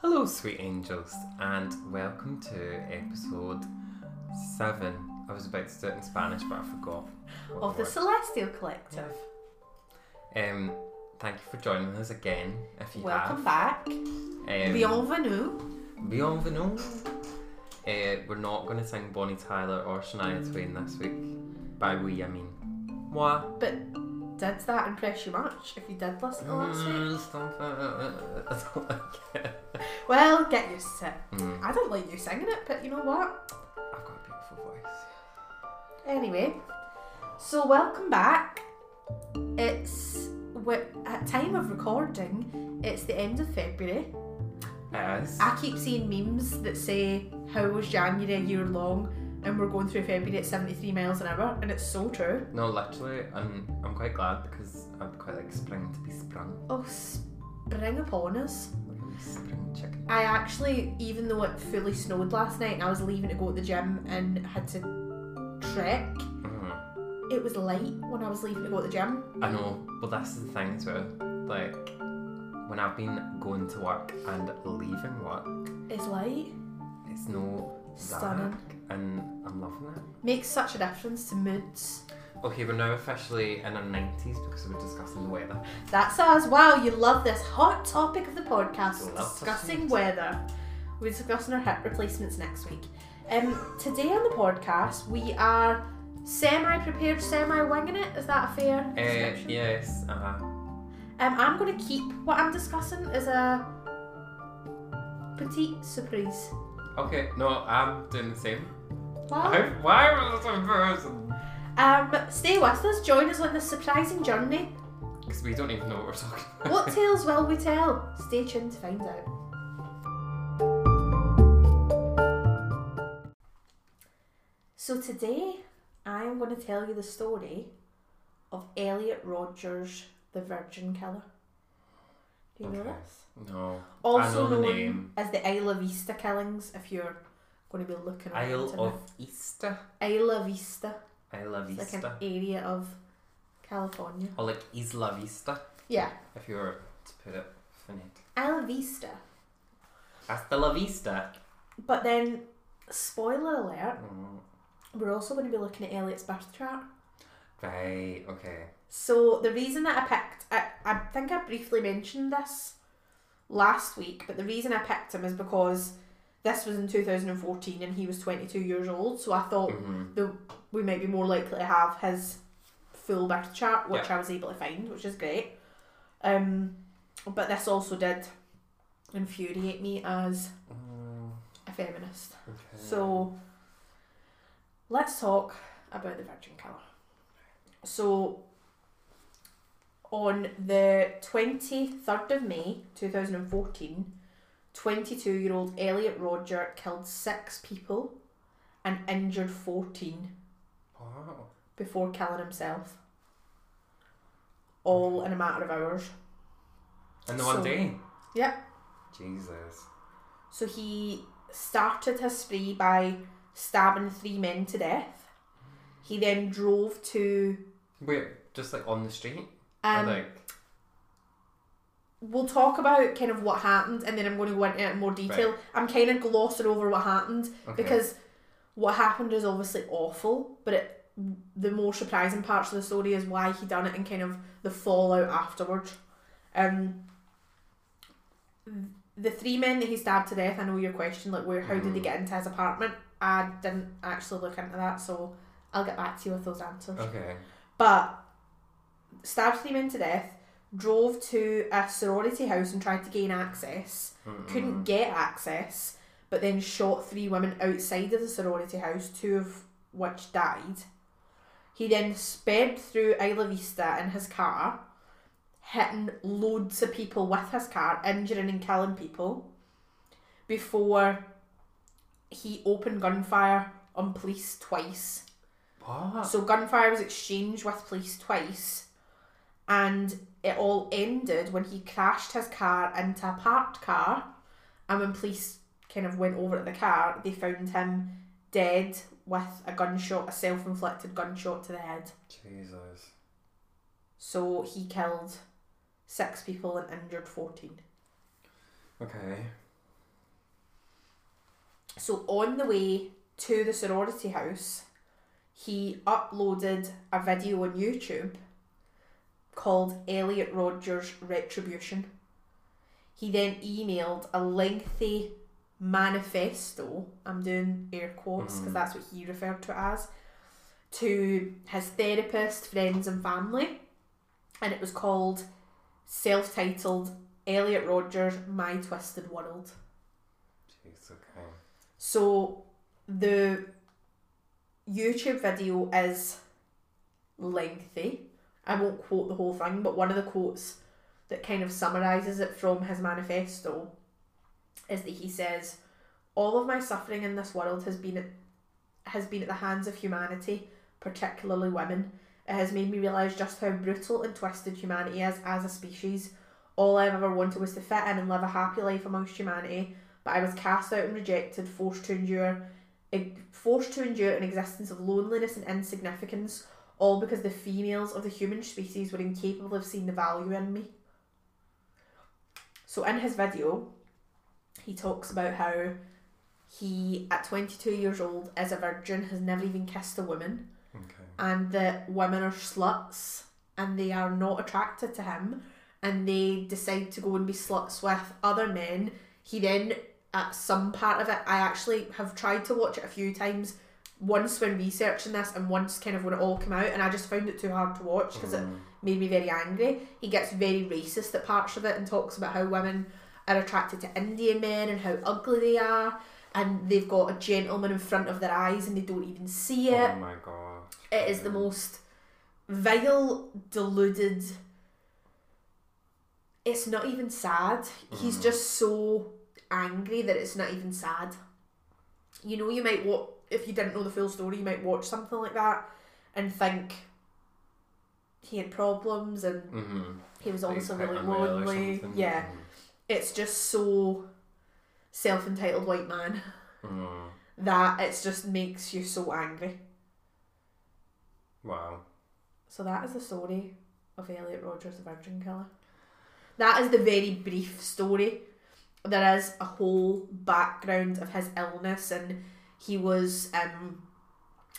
Hello, sweet angels, and welcome to episode seven. I was about to do it in Spanish, but I forgot. of the word. Celestial Collective. Um, thank you for joining us again. If you Welcome have, back. Um, Bienvenue. Bienvenue. Uh, we're not going to sing Bonnie Tyler or Shania Twain this week. By we, I mean moi. But did that impress you much if you did listen to last week? Mm, stop it. I don't like it. Well, get used to it. Mm, I don't like you singing it, but you know what? I've got a beautiful voice. Anyway, so welcome back. It's at time of recording. It's the end of February. As I keep seeing memes that say, "How was January year long?" And we're going through February at 73 miles an hour, and it's so true. No, literally, and I'm quite glad because I'd quite like spring to be sprung. Oh, spring upon us. Like a wee spring chicken. I actually, even though it fully snowed last night and I was leaving to go to the gym and had to trek, Mhm. it was light when I was leaving to go to the gym. I know, but that's the thing as well. Like, when I've been going to work and leaving work, It's light. it's no Stunning. dark, and I'm loving it. Makes such a difference to moods. Okay, we're now officially in our 90s because we're discussing the weather. That's us. Wow, you love this hot topic of the podcast, Love discussing weather. We're discussing our hip replacements next week. Um, today on the podcast, we are semi-prepared, semi-winging it. Is that a fair Uh, description? yes, uh, Um, I'm going to keep what I'm discussing as a petite surprise. Okay, no, I'm doing the same. Why, why am I the same person? Um, stay with us. Join us on this surprising journey. Because we don't even know what we're talking about. What tales will we tell? Stay tuned to find out. So today, I'm going to tell you the story of Elliot Rodgers, the Virgin Killer. Do you know Okay. this? No. Also I know the known name. as the Isla Vista killings. If you're going to be looking the Isle of Easter. Isla Vista. Isla It's like Vista. an area of California. Or like Isla Vista, Yeah, if you were to put it phonetic. Isla Vista. Hasta la vista. But then, spoiler alert, Mm, we're also going to be looking at Elliot's birth chart. Right, okay. So the reason that I picked, I, I think I briefly mentioned this last week, but the reason I picked him is because this was in 2014 and he was 22 years old. So I thought hmm the we might be more likely to have his full birth chart, which I was able to find, which is great. Um, but this also did infuriate me as Mm, a feminist. okay. So let's talk about the Virgin Killer. So on the 23rd of May 2014, 22 year old Elliot Rodger killed six people and injured 14 Wow. before killing himself. All in a matter of hours. And the So- one day? Yep. Jesus. So he started his spree by stabbing three men to death. He then drove to Wait, just like on the street? Um, or like, we'll talk about kind of what happened and then I'm going to go into it in more detail. I'm kind of glossing over what happened okay. because what happened is obviously awful, but it, the more surprising parts of the story is why he done it and kind of the fallout afterwards. Um, the three men that he stabbed to death. I know your question, like where, how did they Mhm. get into his apartment? I didn't actually look into that, so I'll get back to you with those answers. Okay. But stabbed three men to death, drove to a sorority house and tried to gain access. Mm-mm. Couldn't get access, but then shot three women outside of the sorority house, two of which died. He then sped through Isla Vista in his car, hitting loads of people with his car, injuring and killing people, before he opened gunfire on police twice. What? So gunfire was exchanged with police twice, and it all ended when he crashed his car into a parked car, and when police kind of went over to the car, they found him dead with a gunshot, a self-inflicted gunshot to the head. Jesus. So he killed six people and injured fourteen. Okay. So on the way to the sorority house, he uploaded a video on YouTube called Elliot Rodgers Retribution. He then emailed a lengthy manifesto, I'm doing air quotes because Mhm. that's what he referred to it as, to his therapist, friends, and family. And it was called, self titled, Elliot Rodgers My Twisted World. Jeez, okay. So the YouTube video is lengthy. I won't quote the whole thing, but one of the quotes that kind of summarizes it from his manifesto is that he says, "All of my suffering in this world has been at, has been at the hands of humanity, particularly women. It has made me realize just how brutal and twisted humanity is as a species. All I've ever wanted was to fit in and live a happy life amongst humanity." but I was cast out and rejected, forced to endure, forced to endure an existence of loneliness and insignificance, all because the females of the human species were incapable of seeing the value in me. So in his video, he talks about how he, at 22 years old, is a virgin, has never even kissed a woman, Okay. and that women are sluts and they are not attracted to him and they decide to go and be sluts with other men. He then, at some part of it, I actually have tried to watch it a few times, once when researching this and once kind of when it all came out, and I just found it too hard to watch because it Mm. made me very angry. He gets very racist at parts of it and talks about how women are attracted to Indian men and how ugly they are. And they've got a gentleman in front of their eyes and they don't even see it. Oh my god. It is the most vile, deluded. It's not even sad. He's Mhm. just so angry that it's not even sad. You know, you might what if you didn't know the full story, you might watch something like that and think he had problems and Mm-hmm. he was also really lonely. Yeah, it's just so self entitled white man Mm. that it just makes you so angry. Wow. So that is the story of Elliot Rodgers, the Virgin Killer. That is the very brief story. There is a whole background of his illness, and he was um,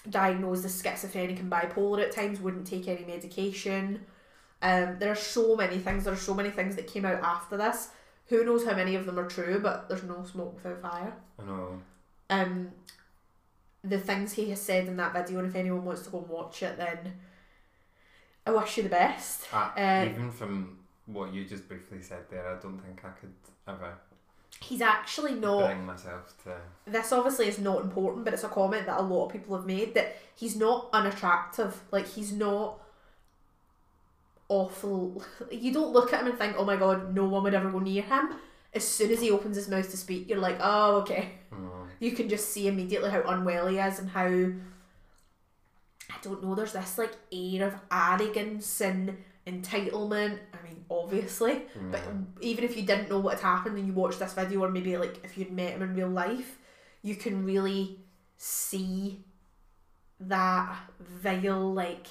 diagnosed as schizophrenic and bipolar at times. Wouldn't take any medication. Um, there are so many things. There are so many things that came out after this. Who knows how many of them are true? But there's no smoke without fire. I know. Um, the things he has said in that video, and if anyone wants to go and watch it, then I wish you the best. Ah, Uh, even from what you just briefly said there, I don't think I could ever He's actually not. bring myself to. This obviously is not important, but it's a comment that a lot of people have made that he's not unattractive. Like he's not awful. You don't look at him and think, "Oh my god, no one would ever go near him." As soon as he opens his mouth to speak, you're like, "Oh, okay." Mm. you can just see immediately how unwell he is and how I don't know, there's this like air of arrogance and entitlement. I mean, obviously, but even if you didn't know what had happened and you watched this video, or maybe like if you'd met him in real life, you can really see that vile, like,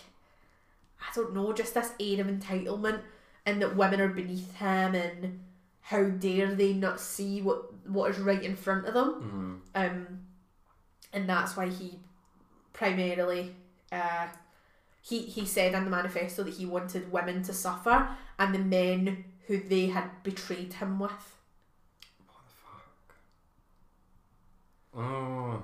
I don't know, just this air of entitlement and that women are beneath him and how dare they not see what what is right in front of them Mm. um, and that's why he primarily uh, he he said in the manifesto that he wanted women to suffer and the men who they had betrayed him with. What the fuck? Oh.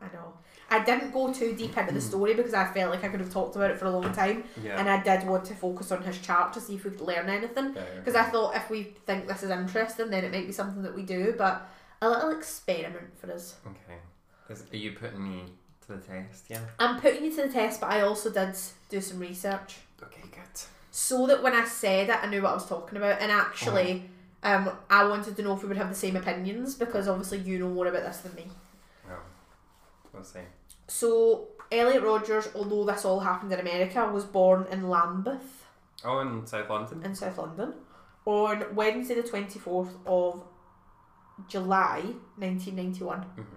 I know. I didn't go too deep into the hmm. story because I felt like I could have talked about it for a long time, Yeah. and I did want to focus on his chart to see if we could learn anything. Because I thought if we think this is interesting, then it might be something that we do. But a little experiment for us. Okay. Is, are you putting me to the test? Yeah. I'm putting you to the test, but I also did do some research. Okay, good. so that when I said it, I knew what I was talking about. And actually, um, I wanted to know if we would have the same opinions because obviously you know more about this than me. Well, we'll see. So Elliot Rodgers, although this all happened in America, was born in Lambeth Oh, in South London? in South London on Wednesday the twenty fourth of July nineteen ninety one Mm-hmm.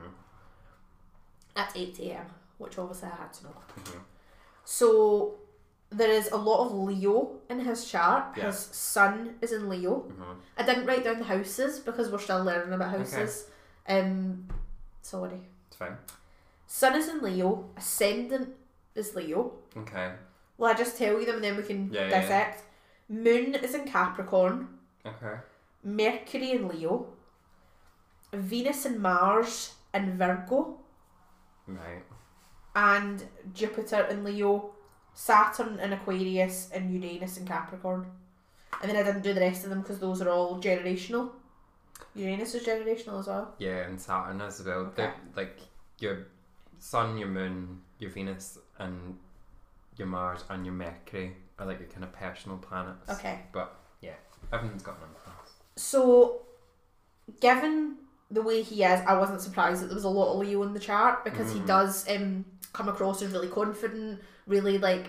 At eight a.m. Which obviously I had to know. Mm-hmm. So there is a lot of Leo in his chart. Yeah. His sun is in Leo. Mm-hmm. I didn't write down the houses because we're still learning about Okay. houses. Um, Sorry. It's fine. Sun is in Leo. Ascendant is Leo. Okay. Well, I just tell you them and then we can Yeah, yeah, yeah. dissect. Moon is in Capricorn. Okay. Mercury in Leo. Venus and Mars in Virgo. Right. And Jupiter in Leo. Saturn in Aquarius and Uranus in Capricorn. And then I didn't do the rest of them because those are all generational. Uranus is generational as well. Yeah, and Saturn as well. Okay. Like your Sun, your Moon, your Venus, and your Mars and your Mercury are like your kind of personal planets. Okay. But yeah, everything's got an influence. So, given the way he is, I wasn't surprised that there was a lot of Leo in the chart because he Mm. does um, come across as really confident, really like,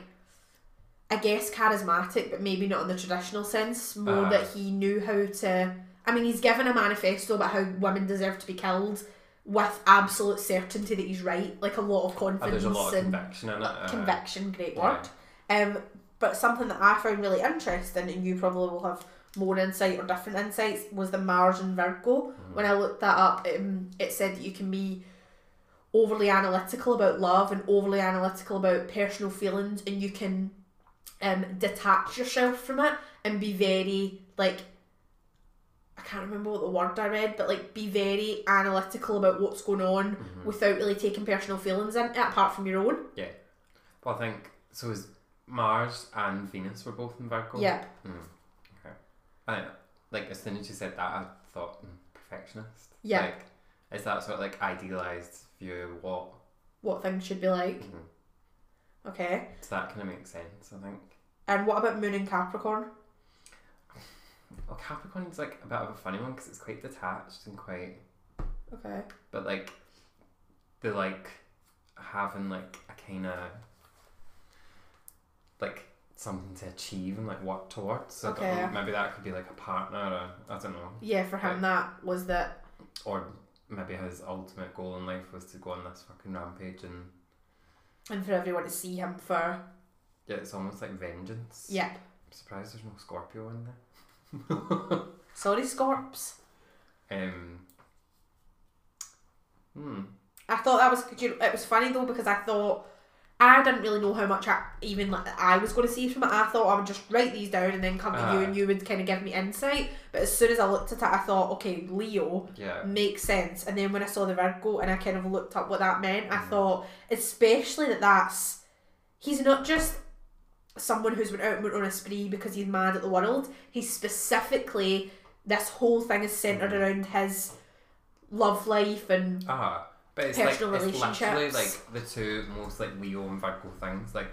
I guess charismatic, but maybe not in the traditional sense. More Uh. that he knew how to. I mean, he's given a manifesto about how women deserve to be killed with absolute certainty that he's right. Like a lot of confidence there's a lot of and conviction in it. uh, conviction. Great yeah. word. Um, but something that I found really interesting, and you probably will have more insight or different insights, was the Mars and Virgo. When I looked that up, um, it said that you can be overly analytical about love and overly analytical about personal feelings, and you can um, detach yourself from it and be very like. I can't remember what the word I read, but like be very analytical about what's going on Mhm. without really taking personal feelings into it, apart from your own. Yeah. Well, I think so. Is Mars and Venus were both in Virgo? Yeah. Mm. I like as soon as you said that, I thought mm, perfectionist. Yeah. Like, is that sort of like idealized view of what? what things should be like. Mhm. Okay. So that kind of makes sense. I think. And what about Moon and Capricorn? Well, Capricorn's like a bit of a funny one because it's quite detached and quite, Okay. but like, they're like having like a kind of like something to achieve and like work towards. So Okay. maybe that could be like a partner or I don't know. Yeah, for him that was that. or maybe his ultimate goal in life was to go on this fucking rampage and And for everyone to see him for. yeah, it's almost like vengeance. Yeah. I'm surprised there's no Scorpio in there. Sorry, Scorps. Um. Hmm. I thought that was. you It was funny though because I thought. I didn't really know how much I, even like, I was going to see from it. I thought I would just write these down and then come to you and you would kind of give me insight. But as soon as I looked at it, I thought, okay, Leo Yeah. makes sense. And then when I saw the Virgo and I kind of looked up what that meant, I Mhm. thought, especially that that's he's not just someone who's been out on a spree because he's mad at the world. He's specifically this whole thing is centered Mhm. around his love life and Ah. But it's Personal like it's literally relationships. like the two most like Leo and Virgo things. Like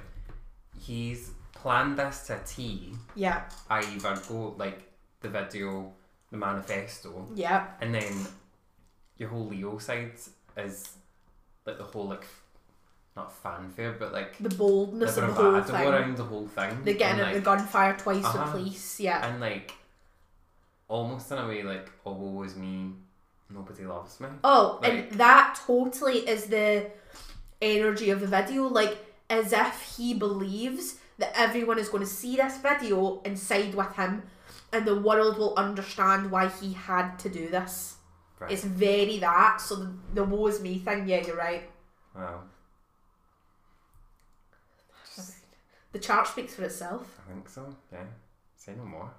he's planned this to a T, yeah, i.e. Virgo, like the video, the manifesto, yeah, and then your whole Leo side is like the whole like f- not fanfare, but like the boldness the of the whole bravado thing. around the whole thing. The getting and, at like, the gunfire twice with Uh-huh. police, yeah. and like almost in a way like oh woe is me nobody loves me Oh, Like- and that totally is the energy of the video. Like, as if he believes that everyone is going to see this video and side with him, and the world will understand why he had to do this. right It's very that. So the, the woe is me thing, yeah, you're right. Wow. just, The chart speaks for itself. I think so yeah say no more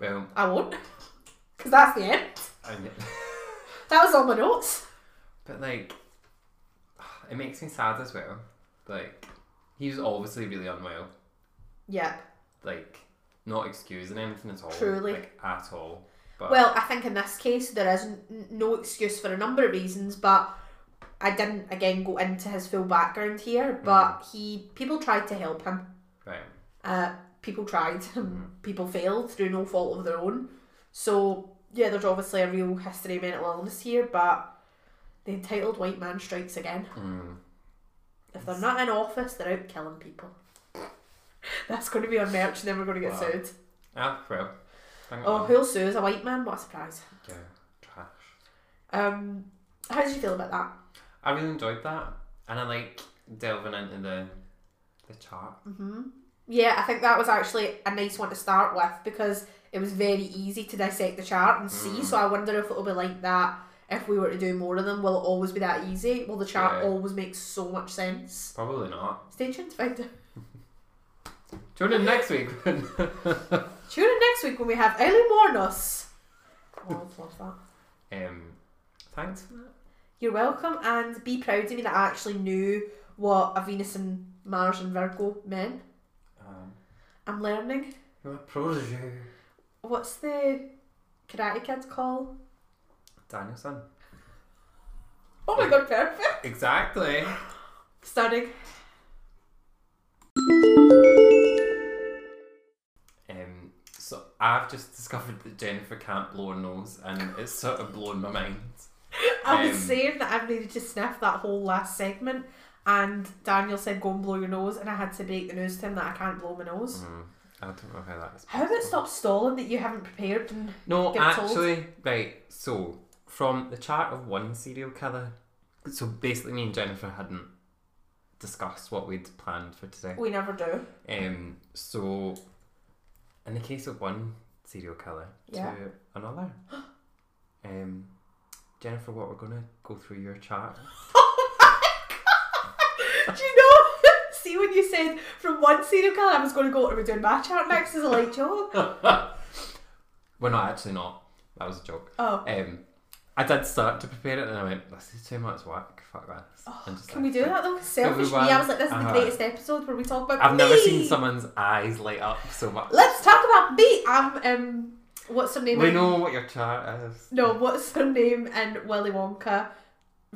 well I won't. Because that's the end. I, That was all my notes. but like it makes me sad as well like he was obviously really unwell Yeah. like not excusing anything at all Truly. like at all but Well, I think in this case there is n- no excuse for a number of reasons, but I didn't again go into his full background here. But he people tried to help him. right Uh, people tried, Mhm. people failed through no fault of their own. So yeah, there's obviously a real history of mental illness here, but the entitled white man strikes again. mm. If they're not in office, they're out killing people. That's going to be on merch, and then we're going to get Wow. sued. ah well Oh, on. who'll sue is a white man? What a surprise. yeah trash Um, how did you feel about that? I really enjoyed that, and I like delving into the the chart. hmm Yeah, I think that was actually a nice one to start with because it was very easy to dissect the chart and see. Mm. So I wonder if it'll be like that if we were to do more of them, will it always be that easy? Will the chart Yeah. always make so much sense? Probably not. Stay tuned to find out. Tune in next week. Tune in next week when we have Aileen Wuornos. Oh, I love that. um, thanks for that. You're welcome, and be proud of me that I actually knew what a Venus and Mars and Virgo meant. Um, I'm learning. you're a protege. What's the Karate Kid called? Daniel-san. Oh my god, perfect. Exactly. Stunning. Um, so I've just discovered that Jennifer can't blow her nose, and it's sort of blown my mind. I was Um, saying that I've needed to sniff that whole last segment, and Daniel said, "Go and blow your nose," and I had to break the news to him that I can't blow my nose. Mm, I don't know how that is. How about possible. stop stalling that you haven't prepared? And No, get told? actually, right. So from the chart of one serial killer, so basically, me and Jennifer hadn't discussed what we'd planned for today. we never do. Um, so in the case of one serial killer Yeah. to another, um, Jennifer, what we're gonna go through your chart. Do you know? See when you said from one serial killer, I was going to go. Are we doing my chart next as a light joke? We're not actually not. That was a joke. Oh, Um, I did start to prepare it, and I went, "This is too much work. Fuck this." Oh, can we do that though? Selfish me. I was like, this is the uh, greatest episode where we talk about. I've never seen someone's eyes light up so much. Let's talk about me. I'm um. What's her name? We in- know what your chart is. No, what's her name in Willy Wonka?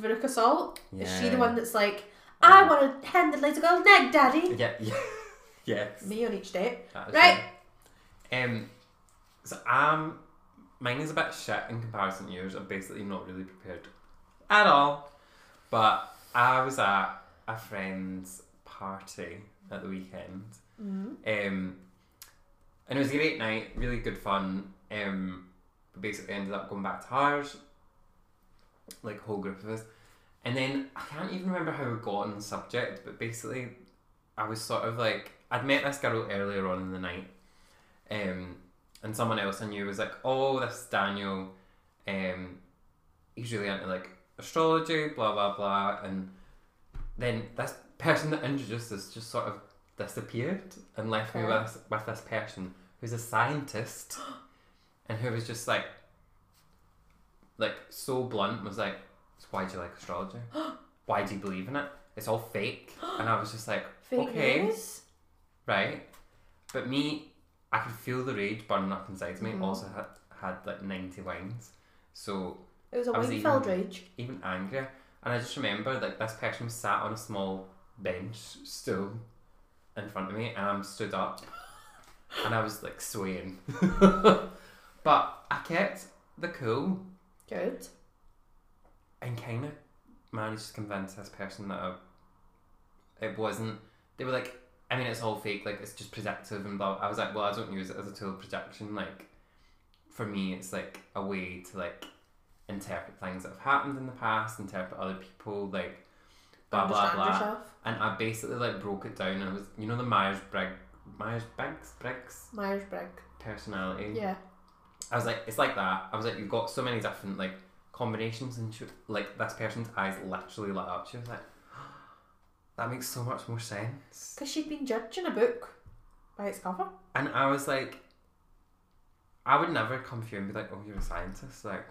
Veruca Salt. Is she the one that's like, I want to hand the little girl's neck, daddy? Yeah, yeah, yes. Me on each date. That is Right. right. Um, so um, mine is a bit shit in comparison to yours. I'm basically not really prepared at all. But I was at a friend's party at the weekend. Mm-hmm. Um, and it was a great night, really good fun. Um, we basically ended up going back to ours, like whole group of us. And then I can't even remember how we got on the subject, but basically, I was sort of like I'd met this girl earlier on in the night, um, and someone else I knew was like, "Oh, this Daniel, um, he's really into like astrology, blah blah blah," and then this person that introduced us just sort of disappeared and left me with with this person who's a scientist, and who was just like, like so blunt was like, "So "Why do you like astrology? Why do you believe in it? It's all fake." And I was just like, Fake Okay. news. right. But me, I could feel the rage burning up inside me. Mhm. Also had had like ninety wines, so It was a I was even- filled rage. even angrier. And I just remember like this person was sat on a small bench stool in front of me, and I'm stood up, and I was like swaying. but I kept the cool Good. And kind of managed to convince this person that uh, it wasn't. They were like, I mean, it's all fake. Like it's just projective and blah. I was like, well, I don't use it as a tool of projection. Like for me, it's like a way to like interpret things that have happened in the past, interpret other people, like blah blah blah. yourself. And I basically like broke it down. And it was you know the Myers Briggs Myers Briggs Briggs Myers Briggs. personality. Yeah. I was like, it's like that. I was like, you've got so many different like combinations, and she, like this person's eyes literally lit up. She was like, that makes so much more sense. Because she'd been judging a book by its cover. And I was like, I would never come to you and be like, oh, you're a scientist. Like,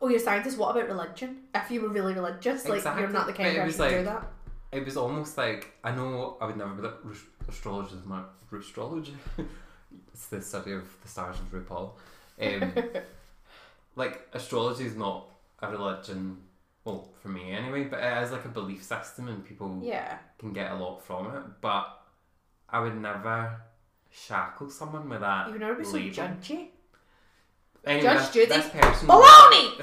Oh, you're a scientist. What about religion? If you were really religious, like you're not the kind of person to do that. it was almost like I know I would never be like "Ros- astrology is my astrology. it's the study of the stars of RuPaul. Um, like astrology is not a religion. Well, for me anyway, but it is like a belief system, and people Yeah. can get a lot from it. But I would never shackle someone with that. You would never be so label. judgy. Anyway, Judge Judy. This person. Baloney!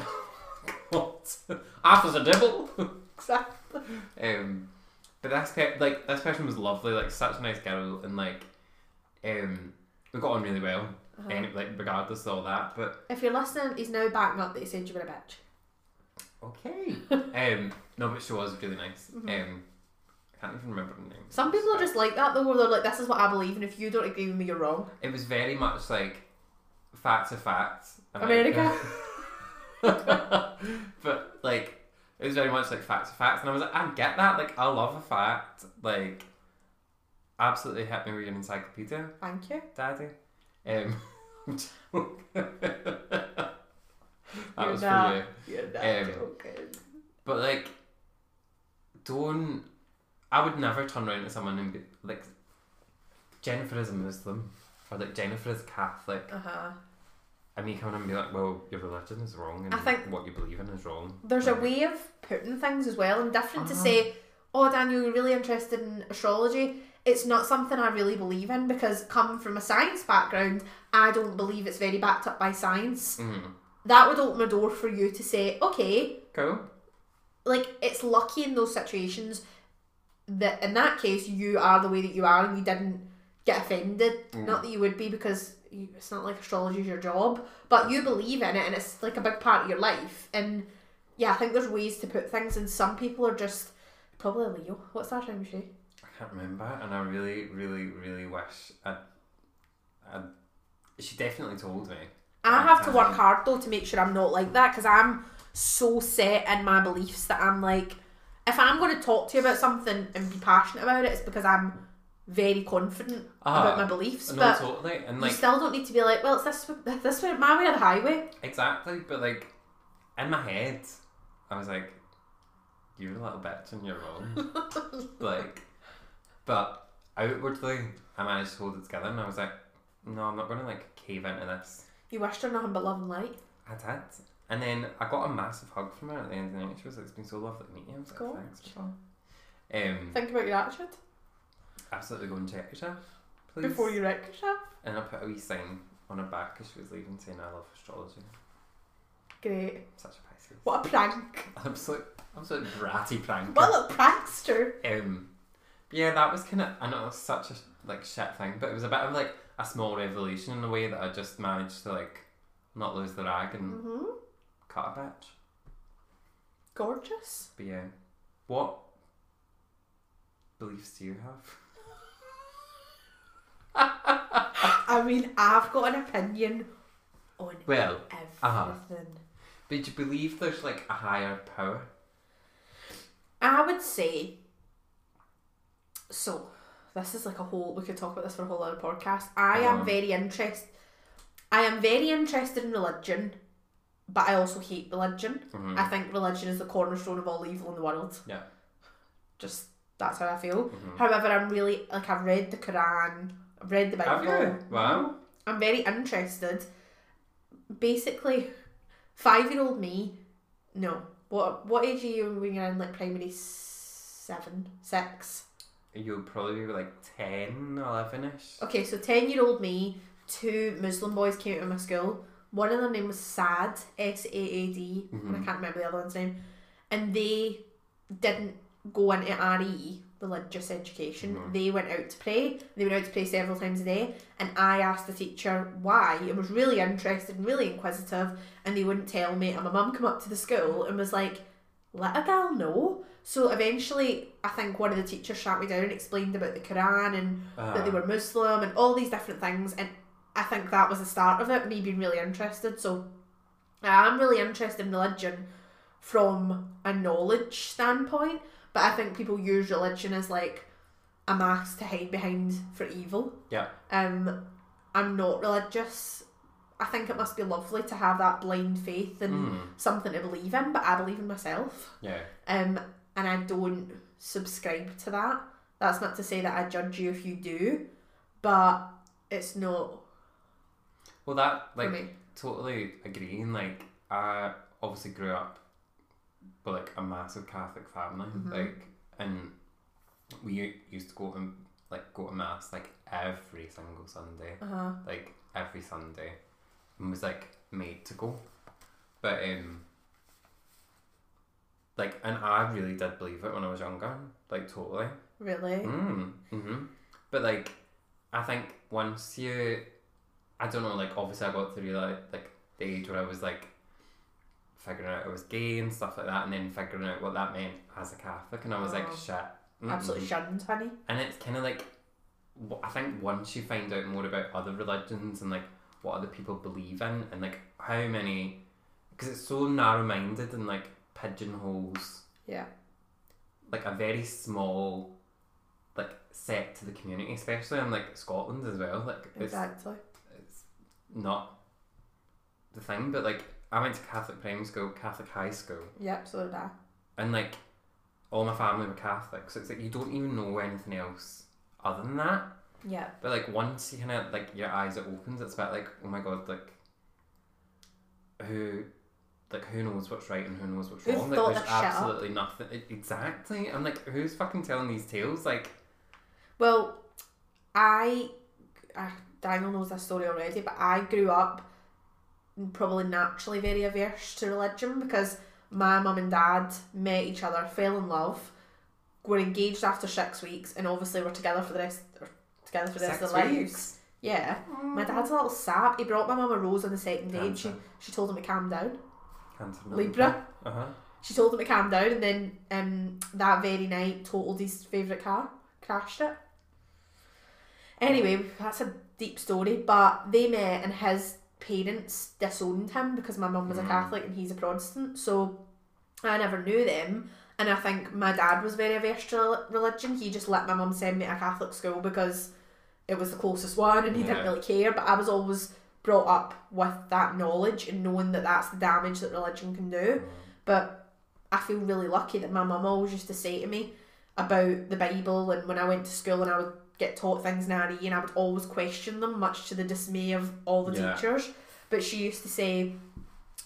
what? After the devil. exactly. Um, but this pe- like this person was lovely, like such a nice girl, and like, um, we got on really well. Uh-huh. And like regardless of all that, but If you're listening, he's now backing up that he said you were a bitch. okay. um, no, but she was really nice. Mhm. Um, I can't even remember her name. Some people are just like that though, where they're like, "This is what I believe, and if you don't agree with me, you're wrong." It was very much like facts are facts. America. but like it was very much like facts are facts, and I was like, I get that. Like I love a fact. Like absolutely hit me with your encyclopedia, Thank you. Daddy. Um, that You're was not- for you. You're not Um, joking. But like, don't. I would never turn around to someone and be like, Jennifer is a Muslim, or like Jennifer is Catholic, Uh huh. and me come in and be like, well, your religion is wrong, and I think- what you believe in is wrong. There's a way of putting things as well, and different to Uh-huh. say, "Oh, Daniel, you're really interested in astrology." It's not something I really believe in because, coming from a science background, I don't believe it's very backed up by science. Mm. That would open a door for you to say, "Okay, Cool. like it's lucky in those situations that in that case you are the way that you are and you didn't get offended. Mm. Not that you would be because you, it's not like astrology is your job, but you believe in it and it's like a big part of your life. And yeah, I think there's ways to put things, and some people are just probably Leo. What's that time she? I can't remember, and I really, really, really wish I. I she definitely told me. I have to work hard though to make sure I'm not like that because I'm so set in my beliefs that I'm like, if I'm going to talk to you about something and be passionate about it, it's because I'm very confident about Ah, my beliefs. No, but totally, and like, you still don't need to be like, well, it's this way- this way, my way or the highway. exactly, but like in my head, I was like, "You're a little bitch and you're wrong." like, but outwardly, I managed to hold it together, and I was like, "No, I'm not going to like cave into this." You wished her nothing but love and light. I did. And then I got a massive hug from her at the end of the night. She was like, It's been so lovely to meet you. I was like, Cool. Thanks, Michelle. Um, Think about your attitude absolutely go and check yourself, please. before you wreck yourself. And I put a wee sign on her back as she was leaving saying, I love astrology. Great. Such a Pisces. What a prank. Absolute, absolute bratty prank. What a prankster. Um, yeah, that was kind of, I know it was such a like shit thing, but it was a bit of like a small revelation in a way that I just managed to like not lose the rag and hmm cut a bitch. Gorgeous. But yeah, what beliefs do you have? I mean, I've got an opinion on Well, everything. uh-huh. but do you believe there's like a higher power? I would say. So, this is like a whole. We could talk about this for a whole other podcast. I am very interested. I am very interested in religion, but I also hate religion. Mhm. I think religion is the cornerstone of all evil in the world. Yeah. Just that's how I feel. Mhm. However, I'm really like I've read the Quran, I've read the Bible. Have you? Wow. I'm very interested. Basically, five year old me, no. What what age are you when you're in like primary seven, six? You'll probably be like 10, 11 ish. Okay, so ten year old me, two Muslim boys came to my school. One of them name was Sad, S A A D, and I Mhm. can't remember the other one's name. And they didn't go into RE, religious education. Mhm. They went out to pray. They went out to pray several times a day. And I asked the teacher why and was really interested and really inquisitive. And they wouldn't tell me. And my mum came up to the school and was like, let a girl know. So eventually, I think one of the teachers sat me down and explained about the Quran and that they Ah. were Muslim and all these different things. And I think that was the start of it, me being really interested. So I am really interested in religion from a knowledge standpoint, but I think people use religion as like a mask to hide behind for evil. Yeah. Um, I'm not religious. I think it must be lovely to have that blind faith and Mm. something to believe in, but I believe in myself. Yeah. Um, and I don't subscribe to that. That's not to say that I judge you if you do, but it's not Well, that, like, totally agree. And, like, I obviously grew up with, like, a massive Catholic family. Mhm. Like, and we used to go to, like, go to Mass, like, every single Sunday. Uh huh. like every Sunday and was like made to go. But um like and I really did believe it when I was younger. Like totally. Really? Mm. Mm-hmm. But like I think once you I don't know, like obviously I got through like like the age where I was like figuring out I was gay and stuff like that and then figuring out what that meant as a Catholic and I was like Oh. shit. mm-mm." Absolutely shunned, honey. and it's kind of like I think once you find out more about other religions and like what other people believe in and like how many because it's so narrow-minded and like pigeonholes Yeah. like a very small like set to the community, especially in like Scotland as well. Like it's Exactly. it's not the thing, but like I went to Catholic primary school, Catholic high school, Yep, so did I. and like all my family were Catholic, so it's like you don't even know anything else other than that. Yeah. But like once you kind of like your eyes it opens, it's about like oh my god, like who, like who knows what's right and who knows what's wrong. Like there's absolutely nothing. Exactly. I'm like, who's fucking telling these tales? Like, Well, I, I Daniel knows this story already, but I grew up probably naturally very averse to religion because my mum and dad met each other, fell in love, were engaged after six weeks, and obviously were together for the rest, together for the rest six of their lives. weeks. Yeah, my mm. dad's a little sap. He brought my mum a rose on the second day, and she she told him to calm down. Libra. Uh huh. She told him to calm down, and then um, that very night, totaled his favourite car, crashed it. Anyway, that's a deep story, but they met, and his parents disowned him because my mum was a Mm. Catholic and he's a Protestant. So I never knew them, and I think my dad was very averse to religion. He just let my mum send me to a Catholic school because it was the closest one, and he didn't really care. But I was always brought up with that knowledge and knowing that that's the damage that religion can do. Mm-hmm. But I feel really lucky that my mum always used to say to me about the Bible, and when I went to school and I would get taught things in RE, and I would always question them, much to the dismay of all the Yeah. teachers. But she used to say,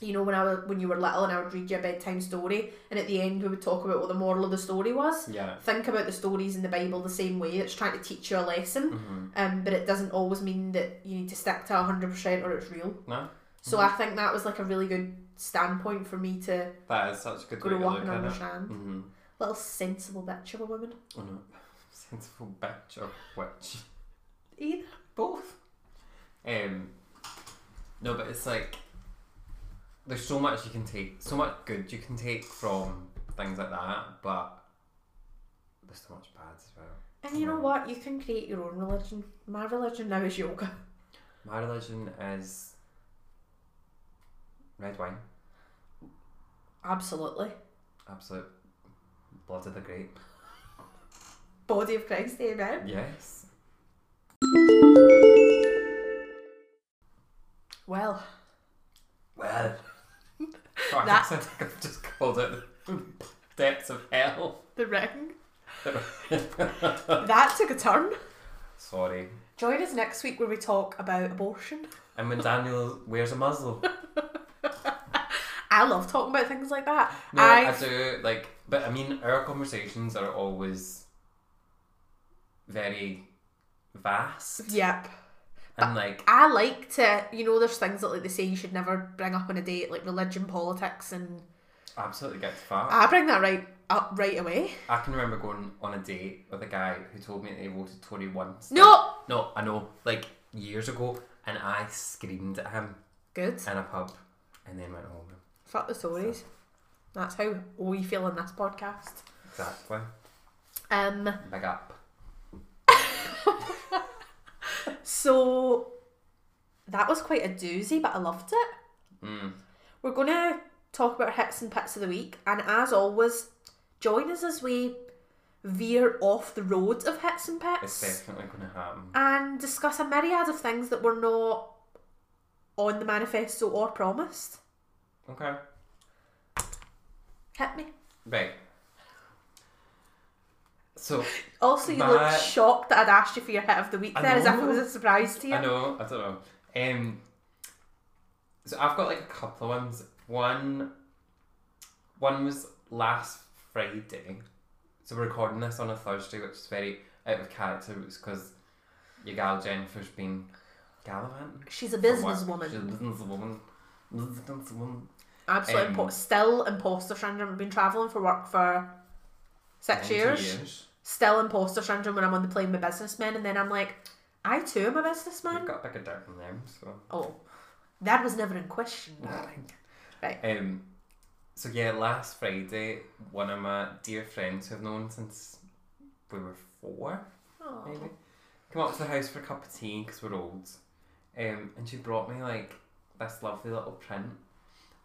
you know, when I was, when you were little, and I would read you a bedtime story, and at the end we would talk about what the moral of the story was. Yeah. Think about the stories in the Bible the same way. It's trying to teach you a lesson, hmm um, but it doesn't always mean that you need to stick to hundred percent or it's real. No. So I think that was like a really good standpoint for me to That is such a good grow up look and understand. Mm-hmm. Little sensible bitch of a woman. Oh no. Sensible bitch or witch. Either. Both. Um. No, but it's like there's so much you can take, so much good you can take from things like that, but there's so much bad as well. And you know mm. what? You can create your own religion. My religion now is yoga. My religion is red wine, Absolutely. absolute blood of the grape. Body of Christ, amen. Yes. Well, Well, That- sounds like I've just called it the depths of hell. the ring. that took a turn. Sorry. Join us next week where we talk about abortion. And when Daniel wears a muzzle. I love talking about things like that. No, I I've- do like, but I mean, our conversations are always very vast Yep. And like, I like to, you know, there's things that like they say you should never bring up on a date, like religion, politics, and absolutely get to fat. I bring that right up right away. I can remember going on a date with a guy who told me that he voted Tory once. No. No, I know, like years ago, and I screamed at him Good. in a pub, and then went home. Fuck the stories. That's how we feel in this podcast. Exactly. Um. Big up. So that was quite a doozy, but I loved it. Mm. We're gonna talk about hits and pits of the week, and as always, join us as we veer off the road of hits and It's definitely going to happen. and discuss a myriad of things that were not on the manifesto or promised. Okay. Hit me. Right. So Also, you My- looked shocked that I'd asked you for your hit of the week I there, as if it know. was a surprise to you. I know, I don't know. Um, so I've got like a couple of ones. One, one was last Friday. So we're recording this on a Thursday, which is very out of character. It's because your gal Jennifer's been gallivanting. She's a for work. businesswoman. She's a businesswoman. Businesswoman. Absolute Um, impo- still imposter syndrome. Been travelling for work for six 90 years. Still imposter syndrome when I'm on the plane with businessmen, and then I'm like, I too am a businessman. You've got a bigger dirt than them, so. Oh, that was never in question. Right. Um, so yeah, last Friday, one of my dear friends who I've known since we were four, Aw. maybe, came up to the house for a cup of tea because we're old, um, and she brought me like this lovely little print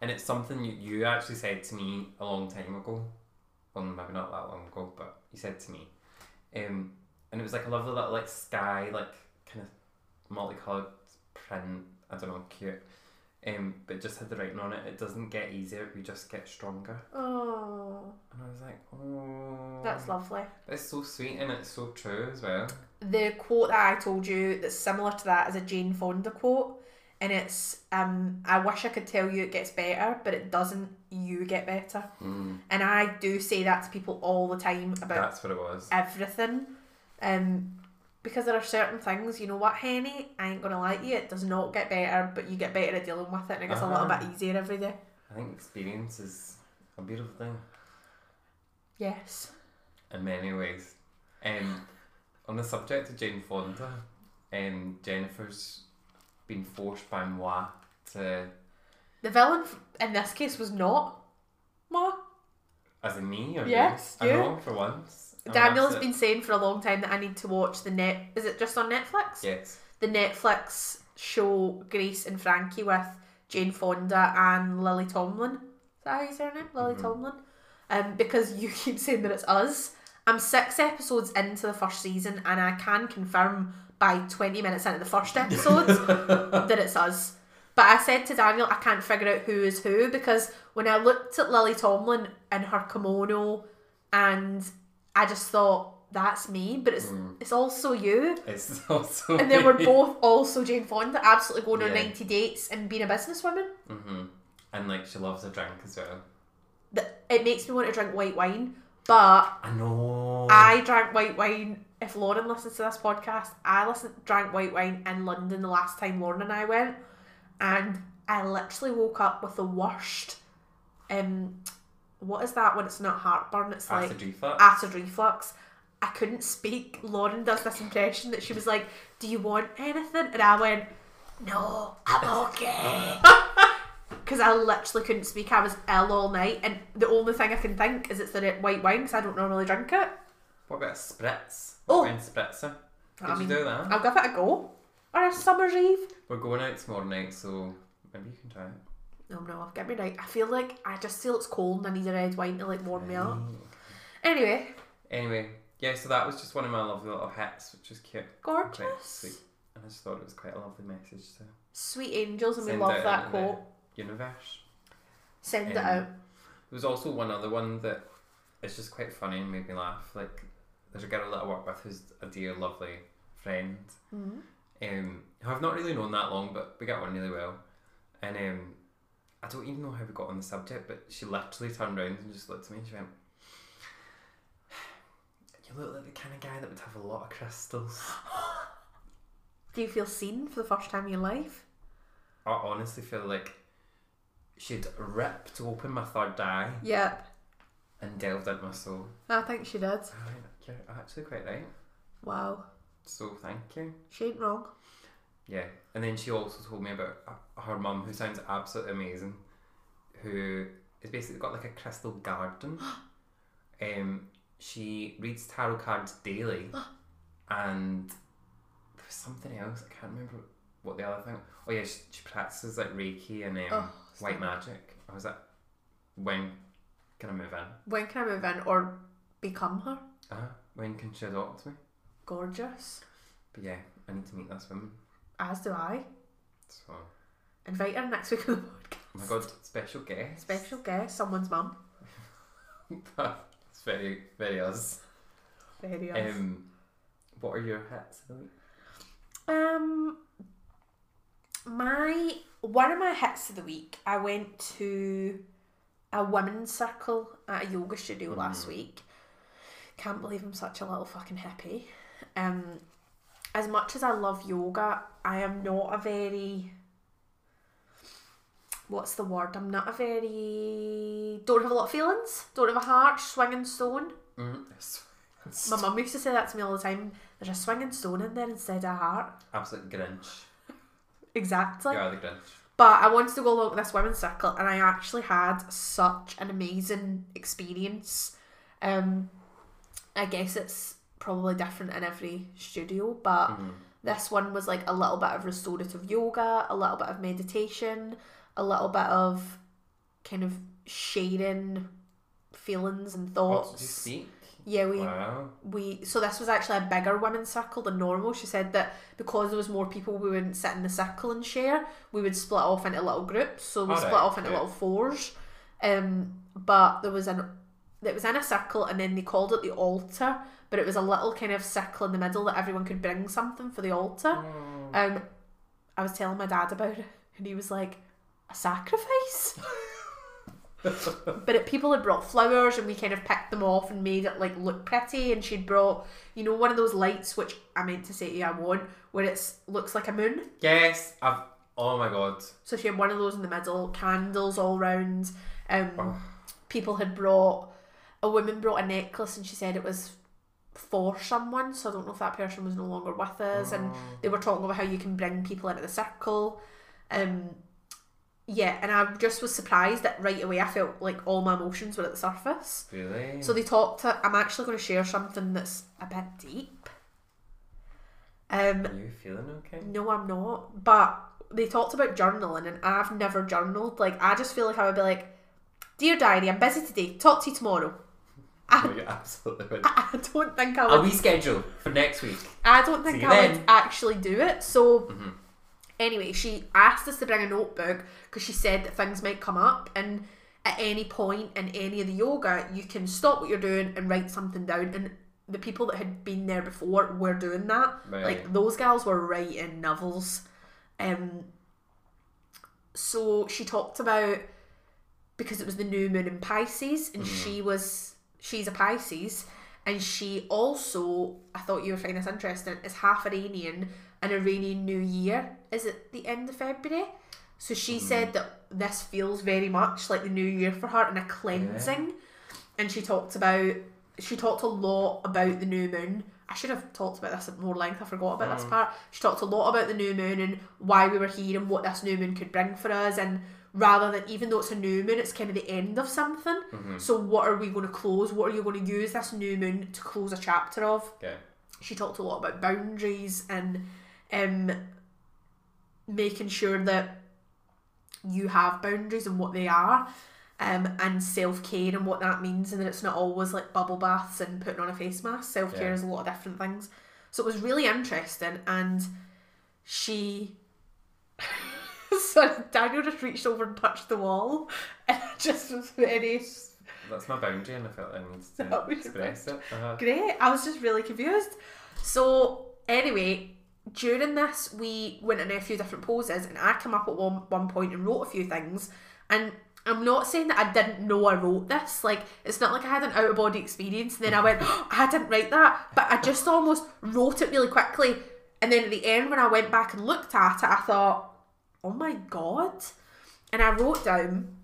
and it's something you, you actually said to me a long time ago. Well, maybe not that long ago, but you said to me, um, and it was like a lovely little like sky, like kind of multicolored print. I don't know, cute. Um, but just had the writing on it. It doesn't get easier; we just get stronger. Oh, And I was like, oh, that's lovely. It's so sweet and it's so true as well. The quote that I told you that's similar to that is a Jane Fonda quote, and it's um, "I wish I could tell you it gets better, but it doesn't. You get better." Mm, And I do say that to people all the time about that's what it was. everything. Um, because there are certain things, you know what, Henny, I ain't gonna lie to you, it does not get better, but you get better at dealing with it and it gets a little Uh-huh. bit easier every day. I think experience is a beautiful thing Yes. in many ways. Um, on the subject of Jane Fonda, um, Jennifer's been forced by moi to, The villain f- in this case was not Ma. as in me or Yes, you? I you. know for once. I'm Daniel's been saying for a long time that I need to watch the net. Is it just on Netflix? Yes. The Netflix show Grace and Frankie with Jane Fonda and Lily Tomlin. Is that how you say her name? Lily Mhm. Tomlin. Um, because you keep saying that it's us. I'm six episodes into the first season, and I can confirm by 20 minutes into the first episode that it's us. But I said to Daniel, I can't figure out who is who because when I looked at Lily Tomlin in her kimono, and I just thought that's me, but it's Mm. it's also you. It's also. And then we're both also Jane Fonda, absolutely going on Yeah. 90 dates and being a businesswoman. hmm And like she loves a drink as well. It makes me want to drink white wine, but I know. I drank white wine. If Lauren listens to this podcast, I listened drank white wine in London the last time Lauren and I went, and I literally woke up with the worst. Um, what is that when it's not heartburn? It's like Acid reflux. acid reflux. I couldn't speak. Lauren does this impression that she was like, "Do you want anything?" And I went, "No, I'm okay." Because I literally couldn't speak. I was ill all night, and the only thing I can think is it's the white wine because I don't normally drink it. What about a spritz? Oh. Wine spritzer. Did I you mean, do that? I'll give it a go. Or a summer's eve. We're going out tomorrow night, so maybe you can try it. No, no, got me right. I feel like I just feel it's cold and I need a red wine to like warm me up. Anyway, Anyway, yeah, so that was just one of my lovely little hits, which was cute. Quite sweet. gorgeous. And I just thought it was quite a lovely message to Sweet angels, and we love that quote. universe. Send it Um, out. There was also one other one that is just quite funny and made me laugh. Like, there's a girl that I work with who's a dear, lovely friend. Mhm. Um, who I've not really known that long, but we get on really well. And um, I don't even know how we got on the subject, but she literally turned around and just looked at me and she went, "You look like the kind of guy that would have a lot of crystals." Do you feel seen for the first time in your life? I honestly feel like she'd ripped open my third eye Yep. and delved into my soul. I think she did. You're actually quite right. Wow. So thank you. She ain't wrong. Yeah, and then she also told me about her mum, who sounds absolutely amazing, who has basically got like a crystal garden. um, she reads tarot cards daily, and there was something else I can't remember what the other thing. Oh yeah, she, she practices like Reiki and um, Oh, white magic. I was like, when can I move in? When can I move in or become her? Uh, when can she adopt me? Gorgeous. But yeah, I need to meet this woman. As do I. So, Invite her next week on the podcast. oh my god, special guest. Special guest, someone's mum. That's very, very us. Very us. Um, what are your hits of the week? Um, my one of my hits of the week. I went to a women's circle at a yoga studio last Mm. week. Can't believe I'm such a little fucking hippie. Um, as much as I love yoga, I am not a very. What's the word? I'm not a very. Don't have a lot of feelings. Don't have a heart. Swinging stone. Mm, My mum used to say that to me all the time. There's a swinging stone in there instead of a heart. absolute Grinch. Exactly. you are the Grinch. But I wanted to go along with this women's circle, and I actually had such an amazing experience. Um, I guess it's probably different in every studio, but Mhm. this one was like a little bit of restorative yoga, a little bit of meditation, a little bit of kind of sharing feelings and What thoughts. did you speak? Yeah, we Wow. we so this was actually a bigger women's circle than normal. She said that because there was more people, we wouldn't sit in the circle and share. We would split off into little groups. So we Alright, split off into okay. little fours. Um, but there was an it was in a circle, and then they called it the altar. But it was a little kind of circle in the middle that everyone could bring something for the altar. Oh. Um, I was telling my dad about it, and he was like, "A sacrifice." but it, people had brought flowers, and we kind of picked them off and made it like look pretty. And she'd brought, you know, one of those lights which I meant to say to you I want, where it looks like a moon. Yes, I've. Oh my god. So she had one of those in the middle, candles all round. Um, Oh. people had brought a woman brought a necklace, and she said it was for someone. So I don't know if that person was no longer with us, and Oh. they were talking about how you can bring people into the circle. Um, yeah, and I just was surprised that right away I felt like all my emotions were at the surface. Really? So they talked. To, I'm actually going to share something that's a bit deep. Um, Are you feeling okay? no, I'm not. But they talked about journaling, and I've never journaled. Like, I just feel like I would be like, "Dear diary, I'm busy today. Talk to you tomorrow." No, you absolutely would. I don't think I I'll would. reschedule for next week. I don't think I would actually do it. So, Mhm. anyway, she asked us to bring a notebook because she said that things might come up, and at any point in any of the yoga, you can stop what you're doing and write something down. And the people that had been there before were doing that. Right. Like those gals were writing novels. Um. So she talked about because it was the new moon in Pisces, and she was she's a Pisces, and she also I thought you would find this interesting is half Iranian, and Iranian New Year is at the end of February. So she hmm. said that this feels very much like the new year for her and a cleansing. And she talked about she talked a lot about the new moon. I should have talked about this at more length. I forgot about this hmm. part. She talked a lot about the new moon and why we were here and what this new moon could bring for us. And rather than even though it's a new moon, it's kind of the end of something. So what are we going to close? What are you going to use this new moon to close a chapter of? Okay. she talked a lot about boundaries and um, making sure that you have boundaries and what they are um, and self-care and what that means and that it's not always like bubble baths and putting on a face mask self-care Yeah. is a lot of different things so it was really interesting and she so Daniel just reached over and touched the wall and it just was very That's my boundary, and I felt I needed to express it. Uh-huh. Great. I was just really confused. So anyway, during this we went in a few different poses and I come up at one one point and wrote a few things and I'm not saying that I didn't know I wrote this. Like it's not like I had an out of body experience and then I went, oh, I didn't write that. But I just almost wrote it really quickly. And then at the end when I went back and looked at it, I thought, oh my god. And I wrote down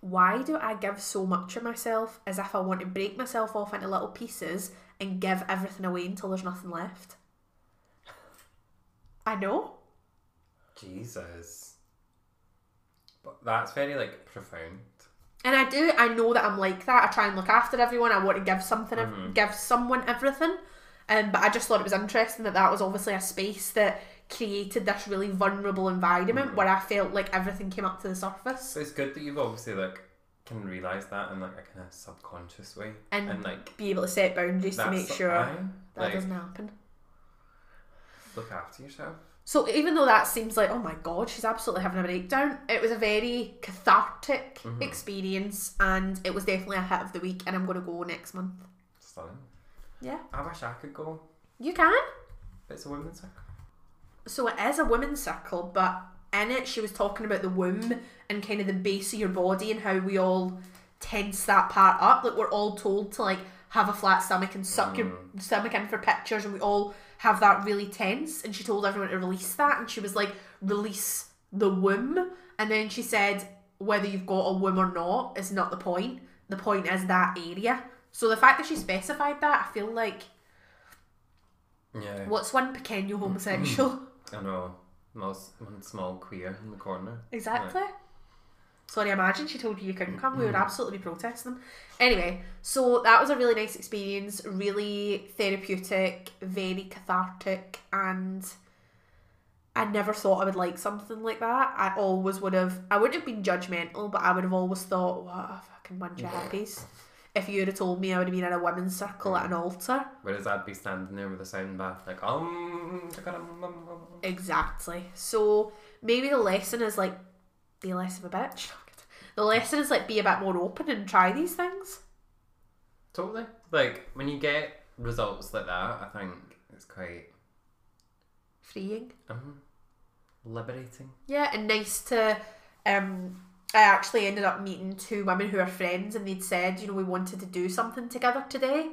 why do I give so much of myself as if I want to break myself off into little pieces and give everything away until there's nothing left? I know. Jesus. But that's very like profound. And I do, I know that I'm like that. I try and look after everyone. I want to give something, give someone everything. Um, but I just thought it was interesting that that was obviously a space that created this really vulnerable environment where I felt like everything came up to the surface. So it's good that you've obviously like can realise that in like a kind of subconscious way. And like Be able to set boundaries to make sure aye, that like, doesn't happen. look after yourself. So even though that seems like, oh my god, she's absolutely having a breakdown, it was a very cathartic Mm-hmm. experience and it was definitely a hit of the week and I'm gonna go next month. Stunning. Yeah. I wish I could go. You can. It's a women's circle. So it is a women's circle, but in it she was talking about the womb and kind of the base of your body and how we all tense that part up. Like we're all told to like have a flat stomach and suck your mm. stomach in for pictures and we all have that really tense and she told everyone to release that and she was like, release the womb and then she said whether you've got a womb or not is not the point. The point is that area. So the fact that she specified that, I feel like Yeah. what's one pequeño homosexual? I know. Most one small queer in the corner. Exactly. Sorry, imagine she told you you couldn't come. We would mm-hmm. absolutely be protesting them. Anyway, so that was a really nice experience, really therapeutic, very cathartic, and I never thought I would like something like that. I always would have. I wouldn't have been judgmental, but I would have always thought, what a fucking bunch of hippies. If you have told me I would have been in a women's circle at an altar. Whereas I'd be standing there with a sound bath, like um. Exactly. So maybe the lesson is like, be less of a bitch. The lesson is like, be a bit more open and try these things. Totally. Like when you get results like that, I think it's quite Freeing. um, liberating. Yeah, and nice to. Um, I actually ended up meeting two women who are friends, and they'd said, you know, we wanted to do something together today,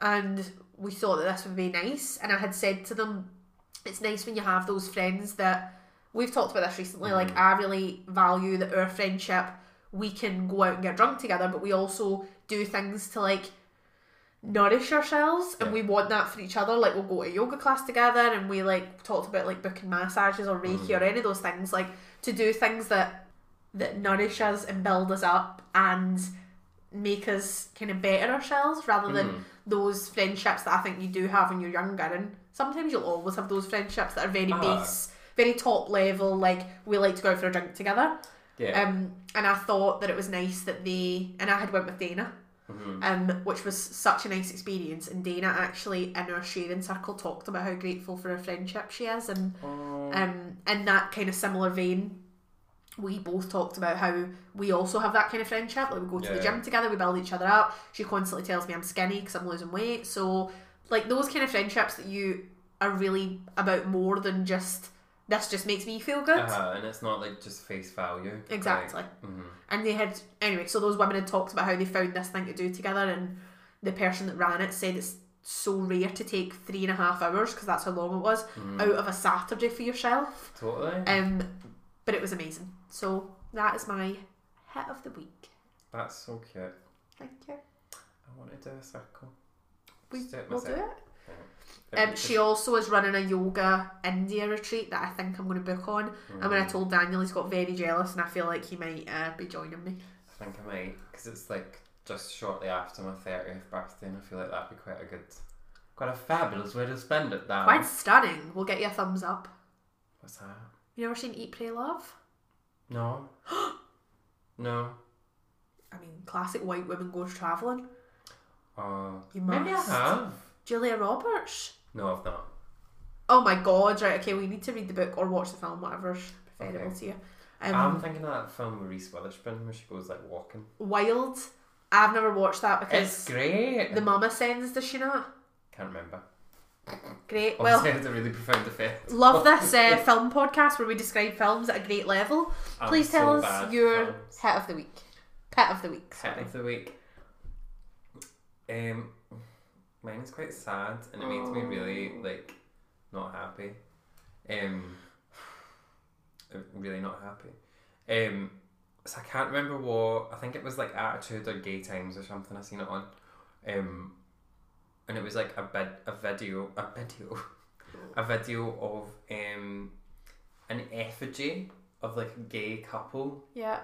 and we thought that this would be nice. And I had said to them, it's nice when you have those friends that we've talked about this recently. Like, mm-hmm. I really value that our friendship, we can go out and get drunk together, but we also do things to like nourish ourselves and Yeah. we want that for each other like we'll go to yoga class together and we like talked about like booking massages or reiki or mm-hmm. any of those things like to do things that that nourish us and build us up and make us kind of better ourselves rather than those friendships that I think you do have when you're younger and sometimes you'll always have those friendships that are very Ah. base very top level like we like to go out for a drink together Yeah. um, and I thought that it was nice that they and I had went with Dana, Mhm. um, which was such a nice experience. And Dana actually in our sharing circle talked about how grateful for her friendship she is, and Oh, um, in that kind of similar vein, we both talked about how we also have that kind of friendship. Like we go to the gym together, we build each other up. She constantly tells me I'm skinny because I'm losing weight. So like those kind of friendships that you are really about more than just this just makes me feel good. uh, and it's not like just face value. Exactly. Like, mhm. And they had anyway, so those women had talked about how they found this thing to do together, and the person that ran it said it's so rare to take three and a half hours because that's how long it was out of a Saturday for yourself. Totally. Um, but it was amazing. So that is my hit of the week. That's so cute. Thank you. I want to do a circle. We, do it we'll do it. Um, she also is running a yoga India retreat that I think I'm going to book on. And when I told Daniel, he's got very jealous, and I feel like he might uh, be joining me. I think I might, because it's like just shortly after my 30th birthday, and I feel like that'd be quite a good, quite a fabulous way to spend it, Dan. Quite stunning. We'll get you a thumbs up. What's that? You ever seen Eat, Pray, Love? No. no. I mean, classic white women goes travelling. Uh, You maybe I have. Julia Roberts. No, I've not. Oh my god, right, okay, we need to read the book or watch the film, whatever's preferable Okay. to you. I'm Um, thinking of that film with Reese Witherspoon where she goes like walking. Wild. I've never watched that because It's great. the mama sends, does she not? Can't remember. Great. Well, has a really profound effect. love this uh, film podcast where we describe films at a great level. I'm Please so tell us your films. hit of the week. Pet of the week. Pet of the week. Um, mine is quite sad, and it makes me really like not happy. Um, really not happy. Um, so I can't remember what I think it was like Attitude or Gay Times or something. I seen it on. Um, and it was like a bid a video a video a video of um an effigy of like a gay couple Yeah.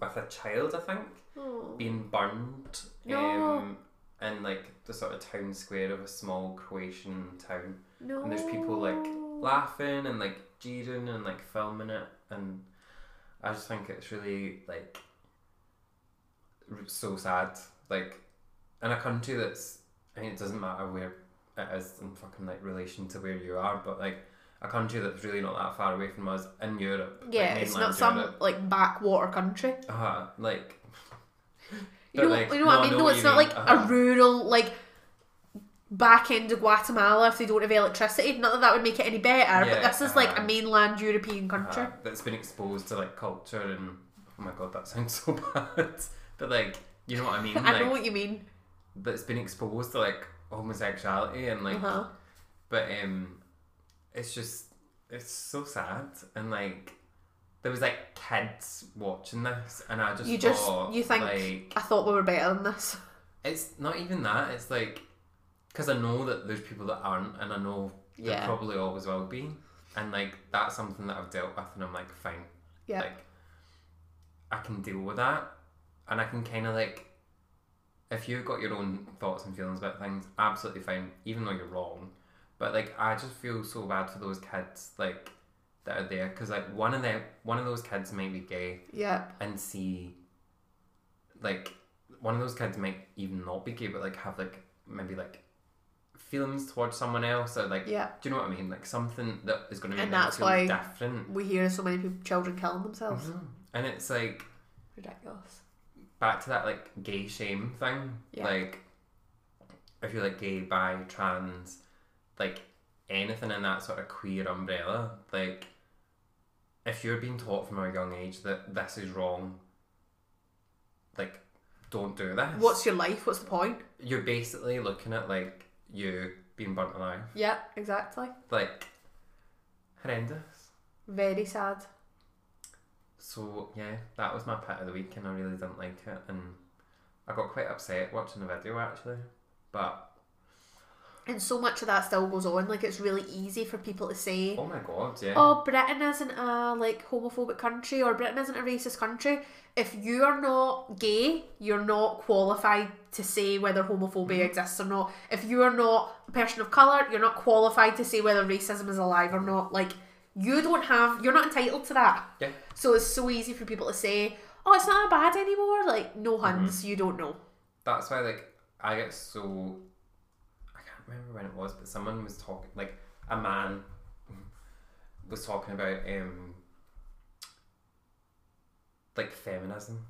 with a child, I think Oh. being burned um, in like the sort of town square of a small Croatian town. No. And there's people like laughing and like jeering and like filming it, and I just think it's really like r- so sad. Like in a country that's, I mean, it doesn't matter where it is in fucking like relation to where you are, but like a country that's really not that far away from us in Europe. like Yeah, it's mainland not some Europe. like backwater country. Uh-huh, like. You know, like, you know what I mean? No, what it's not mean. like Uh-huh. a rural like back end of Guatemala if they don't have electricity. Not that that would make it any better, but this is like a uh-huh. mainland European country. uh, that's been exposed to like culture and oh my god, that sounds so bad. but like, you know what I mean? I Like, know what you mean. That's been exposed to like homosexuality and like, uh-huh. but um, it's just it's so sad and like. There was like kids watching this, and I just You just thought, you think like I thought we were better than this. it's not even that. It's like because I know that there's people that aren't, and I know there Yeah. probably always will be, and like that's something that I've dealt with, and I'm like fine, Yeah. like I can deal with that, and I can kind of like if you've got your own thoughts and feelings about things, absolutely fine, even though you're wrong, But like, I just feel so bad for those kids like that are there because like one of them, one of those kids might be gay Yeah. and see like one of those kids might even not be gay but like have like maybe like feelings towards someone else or like Yeah. do you know what I mean like something that is going to make And them that's feel why- different We hear so many people, children killing themselves. Mhm. and it's like Ridiculous. Back to that like gay shame thing Yeah. like if you're like gay bi trans like anything in that sort of queer umbrella like if you're being taught from a young age that this is wrong like don't do this What's your life? What's the point? you're basically looking at like you being burnt alive Yeah, exactly. like horrendous Very sad. So yeah that was my pet of the week and I really didn't like it and I got quite upset watching the video actually but And so much of that still goes on. Like it's really easy for people to say, oh my god yeah "Oh, Britain isn't a like homophobic country or Britain isn't a racist country." If you are not gay, you're not qualified to say whether homophobia mm-hmm. exists or not. If you are not a person of color, you're not qualified to say whether racism is alive or not. Like you don't have, you're not entitled to that. Yeah. So it's so easy for people to say, "Oh, it's not that bad anymore." Like no huns, you don't know. that's why like I get so I can't remember when it was, but someone was talking like a man was talking about um like feminism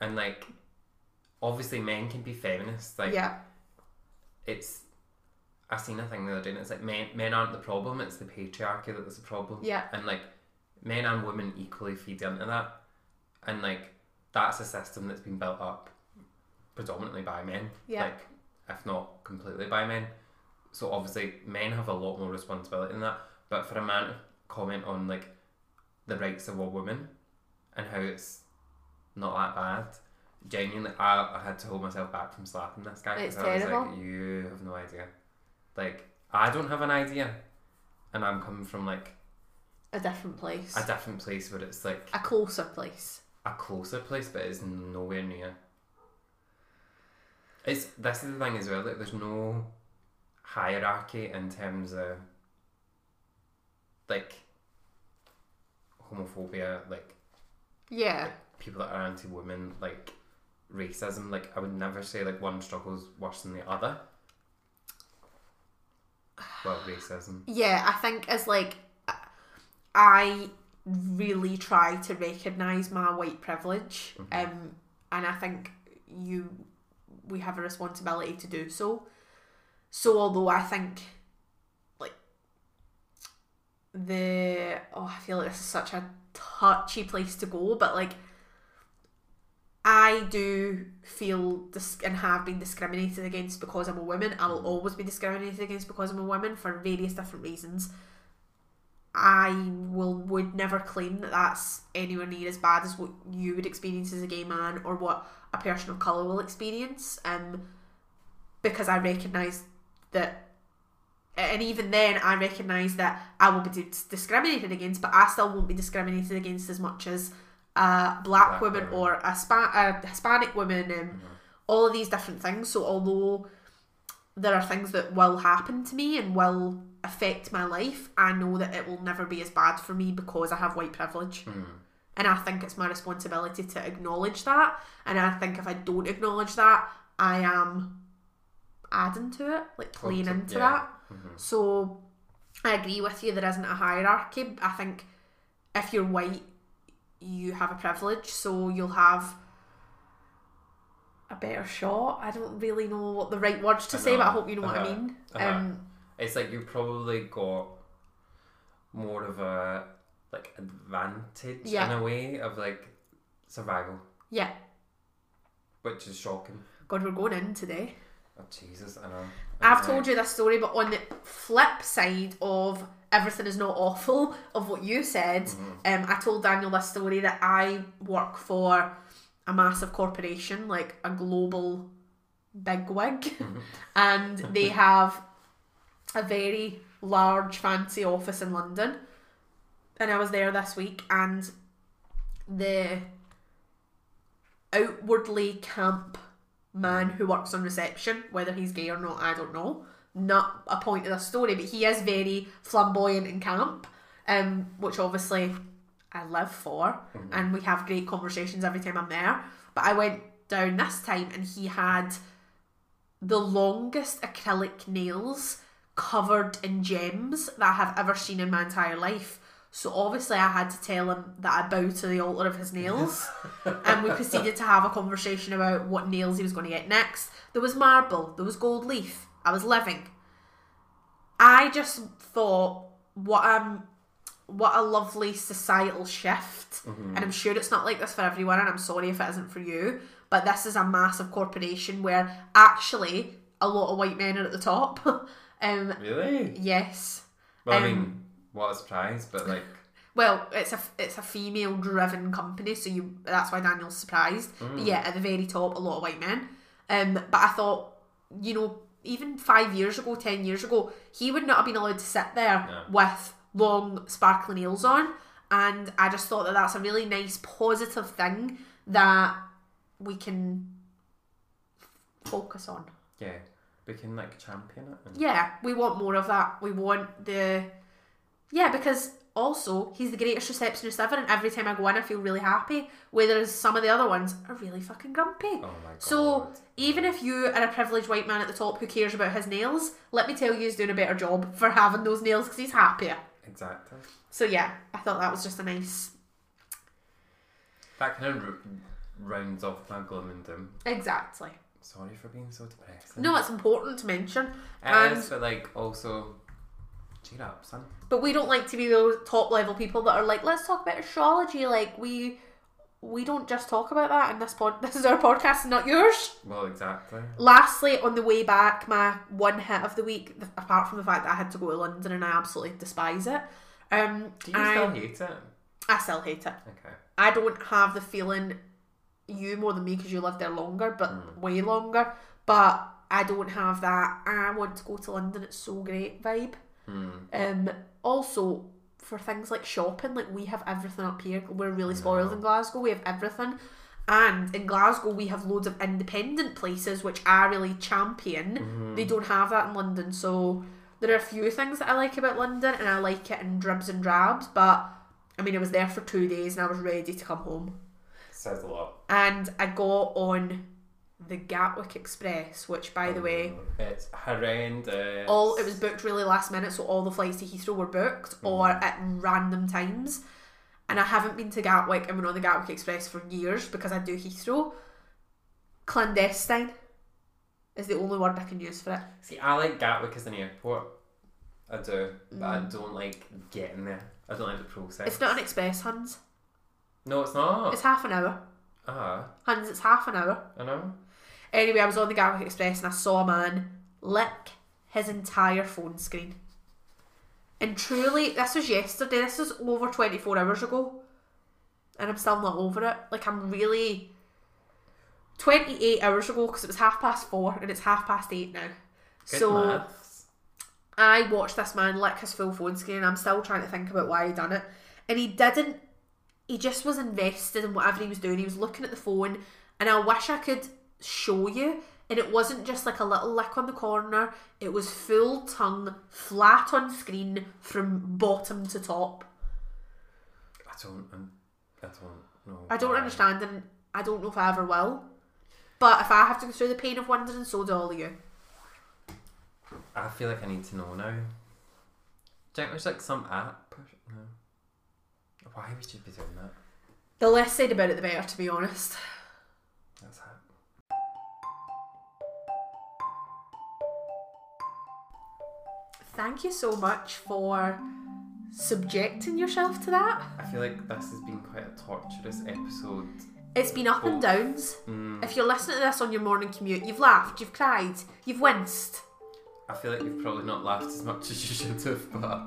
and like obviously men can be feminists like yeah. it's I seen a thing the other day and it's like men men aren't the problem it's the patriarchy that is the problem. Yeah. and like men and women equally feed into that. And like that's a system that's been built up predominantly by men. Yeah. like if not completely by men. So obviously men have a lot more responsibility in that. But for a man to comment on like the rights of a woman and how it's not that bad genuinely I, I had to hold myself back from slapping this guy It's I was like you have no idea like I don't have an idea and I'm coming from like A different place. a different place where it's like a closer place. a closer place, but it's nowhere near. It's this is the thing as well. Like, there's no hierarchy in terms of like homophobia, like Yeah. people that are anti-women, like racism. Like, I would never say like one struggles worse than the other. Well, racism. Yeah, I think as like I really try to recognise my white privilege. Um and I think you we have a responsibility to do so. So although I think like the oh I feel like this is such a touchy place to go, but like I do feel dis- and have been discriminated against because I'm a woman. I will always be discriminated against because I'm a woman for various different reasons. I will would never claim that that's anywhere near as bad as what you would experience as a gay man or what a person of color will experience. Um, because I recognise that, and even then I recognise that I will be dis- discriminated against, but I still won't be discriminated against as much as a black, Black woman woman. or a, Spa- a Hispanic woman and all of these different things. So although there are things that will happen to me and will affect my life, I know that it will never be as bad for me because I have white privilege. Hmm. And I think it's my responsibility to acknowledge that. And I think if I don't acknowledge that, I am adding to it, like playing into yeah. that. Mm-hmm. So I agree with you, there isn't a hierarchy. I think if you're white, you have a privilege, so you'll have a better shot. I don't really know what the right words to I say, but I hope you know what I Uh-huh. mean. Uh-huh. Um, It's like you've probably got more of a like advantage Yeah. in a way of like survival, yeah. which is shocking. God, we're going in today. Oh Jesus, I know. I've told you this story, but on the flip side of everything is not awful of what you said, mm-hmm. um, I told Daniel this story that I work for a massive corporation, like a global bigwig, mm-hmm. and they have a very large, fancy office in London. And I was there this week, and the outwardly camp man mm-hmm. who works on reception, whether he's gay or not, I don't know. Not a point of the story, but he is very flamboyant in camp, um, which obviously I live for, and we have great conversations every time I'm there. But I went down this time, and he had the longest acrylic nails covered in gems that I have ever seen in my entire life. So obviously I had to tell him that I bow to the altar of his nails. and we proceeded to have a conversation about what nails he was going to get next. There was marble, there was gold leaf. I was living. I just thought what um what a lovely societal shift. And I'm sure it's not like this for everyone and I'm sorry if it isn't for you, but this is a massive corporation where actually a lot of white men are at the top. um Really? yes. Well, I Um, mean, what a surprise, but like, Well, it's a it's a female driven company, so you that's why Daniel's surprised. But yeah, at the very top, a lot of white men. Um, but I thought, you know, even five years ago, ten years ago, he would not have been allowed to sit there No. with long sparkly nails on, and I just thought that that's a really nice positive thing that we can focus on. yeah, we can like champion it. And, Yeah, we want more of that. We want the yeah, because also he's the greatest receptionist ever, and every time I go in, I feel really happy. Whereas some of the other ones are really fucking grumpy. Oh my god. So even if you are a privileged white man at the top who cares about his nails, let me tell you, he's doing a better job for having those nails because he's happier. Exactly. So yeah, I thought that was just a nice. That kind of rounds off my gloom and doom. Exactly. Sorry for being so depressing. No, it's important to mention, It and is, but like also, cheer up, son. but we don't like to be those top level people that are like, let's talk about astrology. Like we, we don't just talk about that in this pod. This is our podcast, not yours. Well, exactly. Lastly, on the way back, my one hit of the week, apart from the fact that I had to go to London and I absolutely despise it. Um, Do you I, still hate it? I still hate it. Okay. I don't have the feeling you more than me because you lived there longer, but way longer. But I don't have that. I want to go to London. It's so great vibe. Hmm. Um. Also, for things like shopping, like we have everything up here. We're really spoiled in Glasgow. We have everything. And in Glasgow, we have loads of independent places which I really champion. They don't have that in London. So there are a few things that I like about London, and I like it in dribs and drabs. But I mean, I was there for two days and I was ready to come home. Says a lot. And I got on the Gatwick Express, which, by the way, It's horrendous. all it was booked really last minute, so all the flights to Heathrow were booked or at random times. And I haven't been to Gatwick and been on the Gatwick Express for years because I do Heathrow. Clandestine is the only word I can use for it. See, I like Gatwick as an airport. I do, but I don't like getting there. I don't like the process. Mm. It's not an express, Hans. No, it's not. It's half an hour. Ah, Hans, it's half an hour. I know. Anyway, I was on the Gatwick Express and I saw a man lick his entire phone screen. And truly, this was yesterday. This was over 24 hours ago. And I'm still not over it. Like, I'm really. 28 hours ago because it was half past four and it's half past eight now. Good so maths. I watched this man lick his full phone screen and I'm still trying to think about why he done it. And he didn't he just was invested in whatever he was doing. He was looking at the phone and I wish I could show you. And it wasn't just like a little lick on the corner. It was full tongue, flat on screen from bottom to top. I don't. I'm, I don't know. I don't understand and I don't know if I ever will. But if I have to go through the pain of wondering, so do all of you. I feel like I need to know now. Do think there's like some app? No. Why would you be doing that? The less said about it, the better, to be honest. Thank you so much for subjecting yourself to that. I feel like this has been quite a torturous episode. It's been up and downs. Mm, If you're listening to this on your morning commute, you've laughed, you've cried, you've winced. I feel like you've probably not laughed as much as you should have, but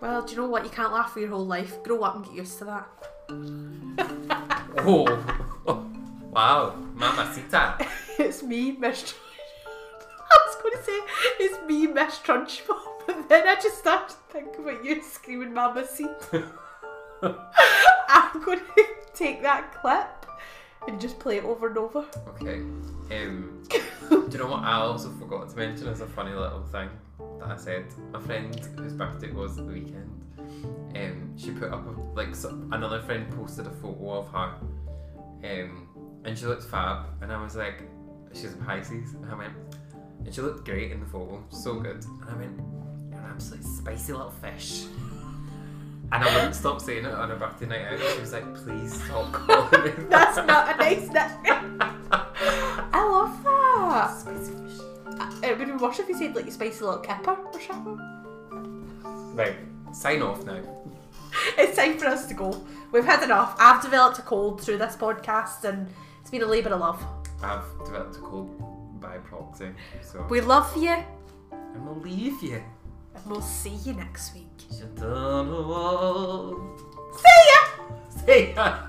Well, do you know what? You can't laugh for your whole life. Grow up and get used to that. oh, wow, mamacita. it's me, Miss. I was going to say it's me, Miss Trunchbull, then I just started to think about you screaming "Mama seat." I'm going to take that clip and just play it over and over. Okay. Um, do you know what I also forgot to mention as a funny little thing that I said? A friend whose birthday it was the weekend. Um, she put up a, like so, another friend posted a photo of her, um, and she looked fab, and I was like, she's a Pisces, and I went, and she looked great in the photo, so good, and I went, you're an absolute spicy little fish. And I wouldn't stop saying it on her birthday night out. She was like, please stop calling me that." That's not a nice nickname. I love that. Spicy fish. Uh, It would be worse if you said like a spicy little kipper or something. Right, sign off now. It's time for us to go. We've had enough. I've developed a cold through this podcast and it's been a labour of love. I've developed a cold by proxy, so We love you I'm gonna leave you and we'll see you next week. See ya! See ya!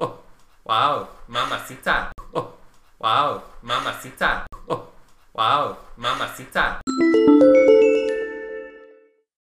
Oh, wow, mamacita. Oh, wow, mamacita. Oh, wow, mamacita.